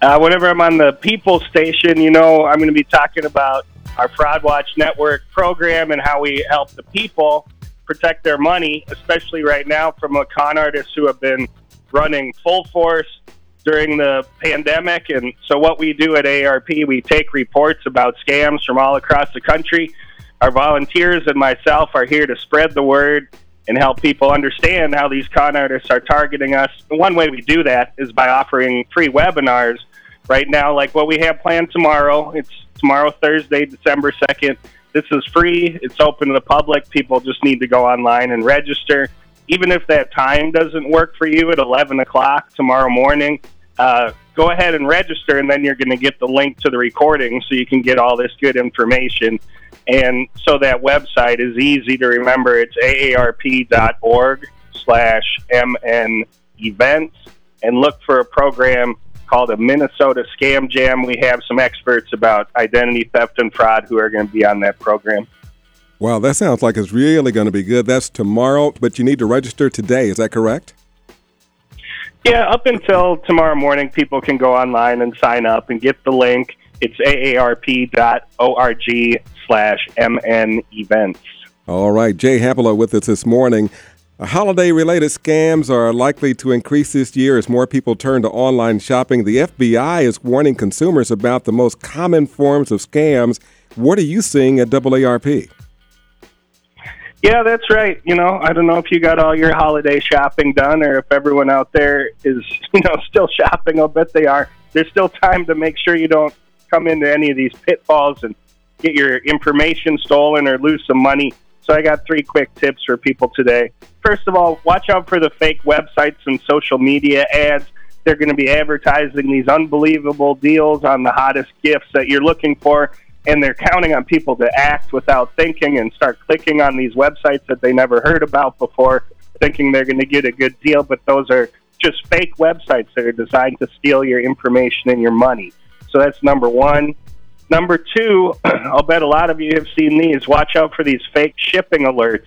Uh, whenever I'm on the People Station, you know, I'm going to be talking about our Fraud Watch Network program and how we help the people protect their money, especially right now from con artists who have been running full force during the pandemic. And so, what we do at AARP, we take reports about scams from all across the country. Our volunteers and myself are here to spread the word and help people understand how these con artists are targeting us. One way we do that is by offering free webinars right now, like what we have planned tomorrow. It's tomorrow, Thursday, December 2nd. This is free, it's open to the public. People just need to go online and register. Even if that time doesn't work for you at 11 o'clock tomorrow morning, uh, go ahead and register, and then you're going to get the link to the recording so you can get all this good information. And so that website is easy to remember. It's aarp.org slash mn events, and look for a program called a Minnesota Scam Jam. We have some experts about identity theft and fraud who are going to be on that program. Wow, that sounds like it's really going to be good. That's tomorrow, but you need to register today. Is that correct? Yeah, up until tomorrow morning, people can go online and sign up and get the link. It's aarp.org slash mn events. All right, Jay Haapala with us this morning. Holiday related scams are likely to increase this year as more people turn to online shopping. The FBI is warning consumers about the most common forms of scams. What are you seeing at AARP? Yeah, that's right. You know, I don't know if you got all your holiday shopping done or if everyone out there is, you know, still shopping. I'll bet they are. There's still time to make sure you don't come into any of these pitfalls and get your information stolen or lose some money. So I got three quick tips for people today. First of all, watch out for the fake websites and social media ads. They're going to be advertising these unbelievable deals on the hottest gifts that you're looking for, and they're counting on people to act without thinking and start clicking on these websites that they never heard about before, thinking they're going to get a good deal, but those are just fake websites that are designed to steal your information and your money. So that's number one. Number two, I'll bet a lot of you have seen these. Watch out for these fake shipping alerts.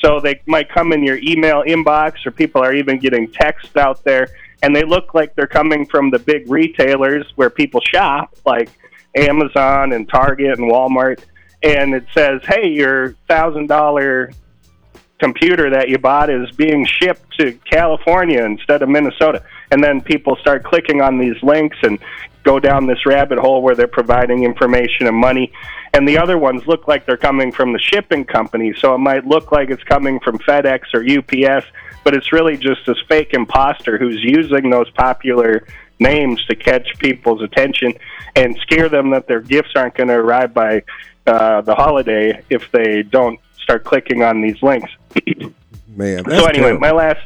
So they might come in your email inbox, or people are even getting texts out there, and they look like they're coming from the big retailers where people shop, like Amazon and Target and Walmart. And it says, hey, your $1,000 computer that you bought is being shipped to California instead of Minnesota. And then people start clicking on these links and go down this rabbit hole where they're providing information and money. And the other ones look like they're coming from the shipping company. So it might look like it's coming from FedEx or UPS, but it's really just this fake imposter who's using those popular names to catch people's attention and scare them that their gifts aren't going to arrive by uh, the holiday if they don't start clicking on these links. Man, so anyway, terrible. my last.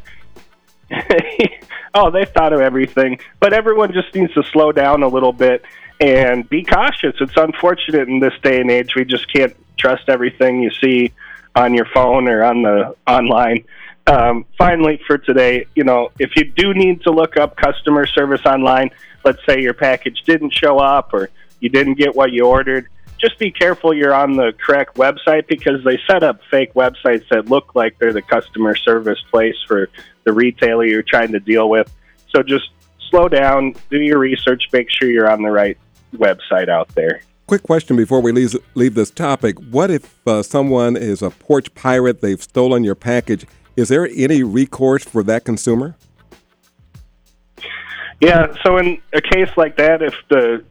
Oh, they thought of everything, but everyone just needs to slow down a little bit and be cautious. It's unfortunate in this day and age we just can't trust everything you see on your phone or on the online. Um, finally, for today, you know, if you do need to look up customer service online, let's say your package didn't show up or you didn't get what you ordered, just be careful you're on the correct website because they set up fake websites that look like they're the customer service place for the retailer you're trying to deal with. So just slow down, do your research, make sure you're on the right website out there. Quick question before we leave, leave this topic. What if uh, someone is a porch pirate, they've stolen your package? Is there any recourse for that consumer? Yeah, so in a case like that, if the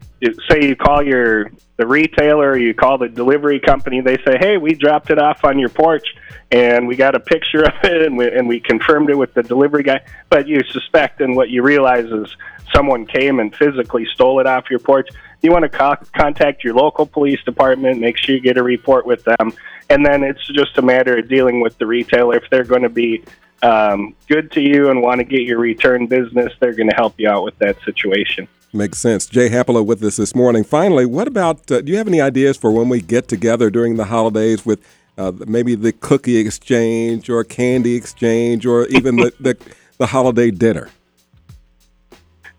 say you call your the retailer you call the delivery company, they say, "Hey, we dropped it off on your porch, and we got a picture of it, and we and we confirmed it with the delivery guy." But you suspect, and what you realize is someone came and physically stole it off your porch. You want to co- contact your local police department, make sure you get a report with them, and then it's just a matter of dealing with the retailer if they're going to be um, good to you and want to get your return business, they're going to help you out with that situation. Makes sense. Jay Haapala with us this morning. Finally, what about, uh, do you have any ideas for when we get together during the holidays with uh, maybe the cookie exchange or candy exchange or even the, the, the holiday dinner?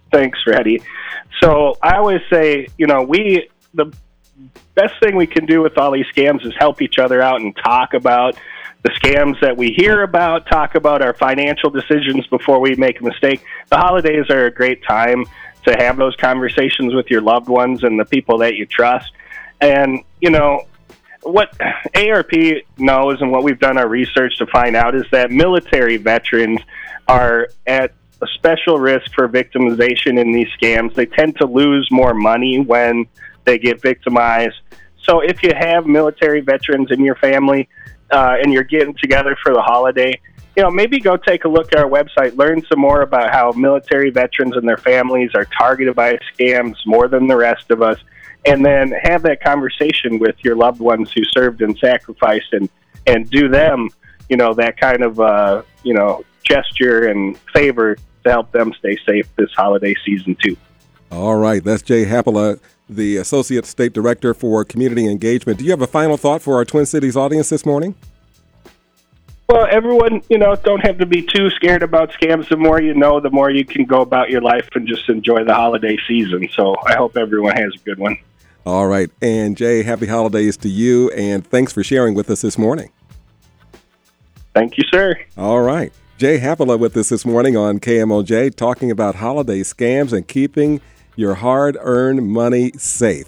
Thanks, Reddy. So I always say, you know, we, the best thing we can do with all these scams is help each other out and talk about the scams that we hear about, talk about our financial decisions before we make a mistake. The holidays are a great time to have those conversations with your loved ones and the people that you trust. And, you know, what AARP knows and what we've done our research to find out is that military veterans are at a special risk for victimization in these scams. They tend to lose more money when they get victimized. So if you have military veterans in your family uh, and you're getting together for the holiday, you know, maybe go take a look at our website, learn some more about how military veterans and their families are targeted by scams more than the rest of us, and then have that conversation with your loved ones who served and sacrificed, and and do them, you know, that kind of uh, you know gesture and favor to help them stay safe this holiday season too. All right, that's Jay Haapala, the Associate State Director for Community Engagement. Do you have a final thought for our Twin Cities audience this morning? Well, everyone, you know, don't have to be too scared about scams. The more you know, the more you can go about your life and just enjoy the holiday season. So I hope everyone has a good one. All right. And Jay, happy holidays to you. And thanks for sharing with us this morning. Thank you, sir. All right. Jay Haapala with us this morning on KMOJ talking about holiday scams and keeping your hard earned money safe.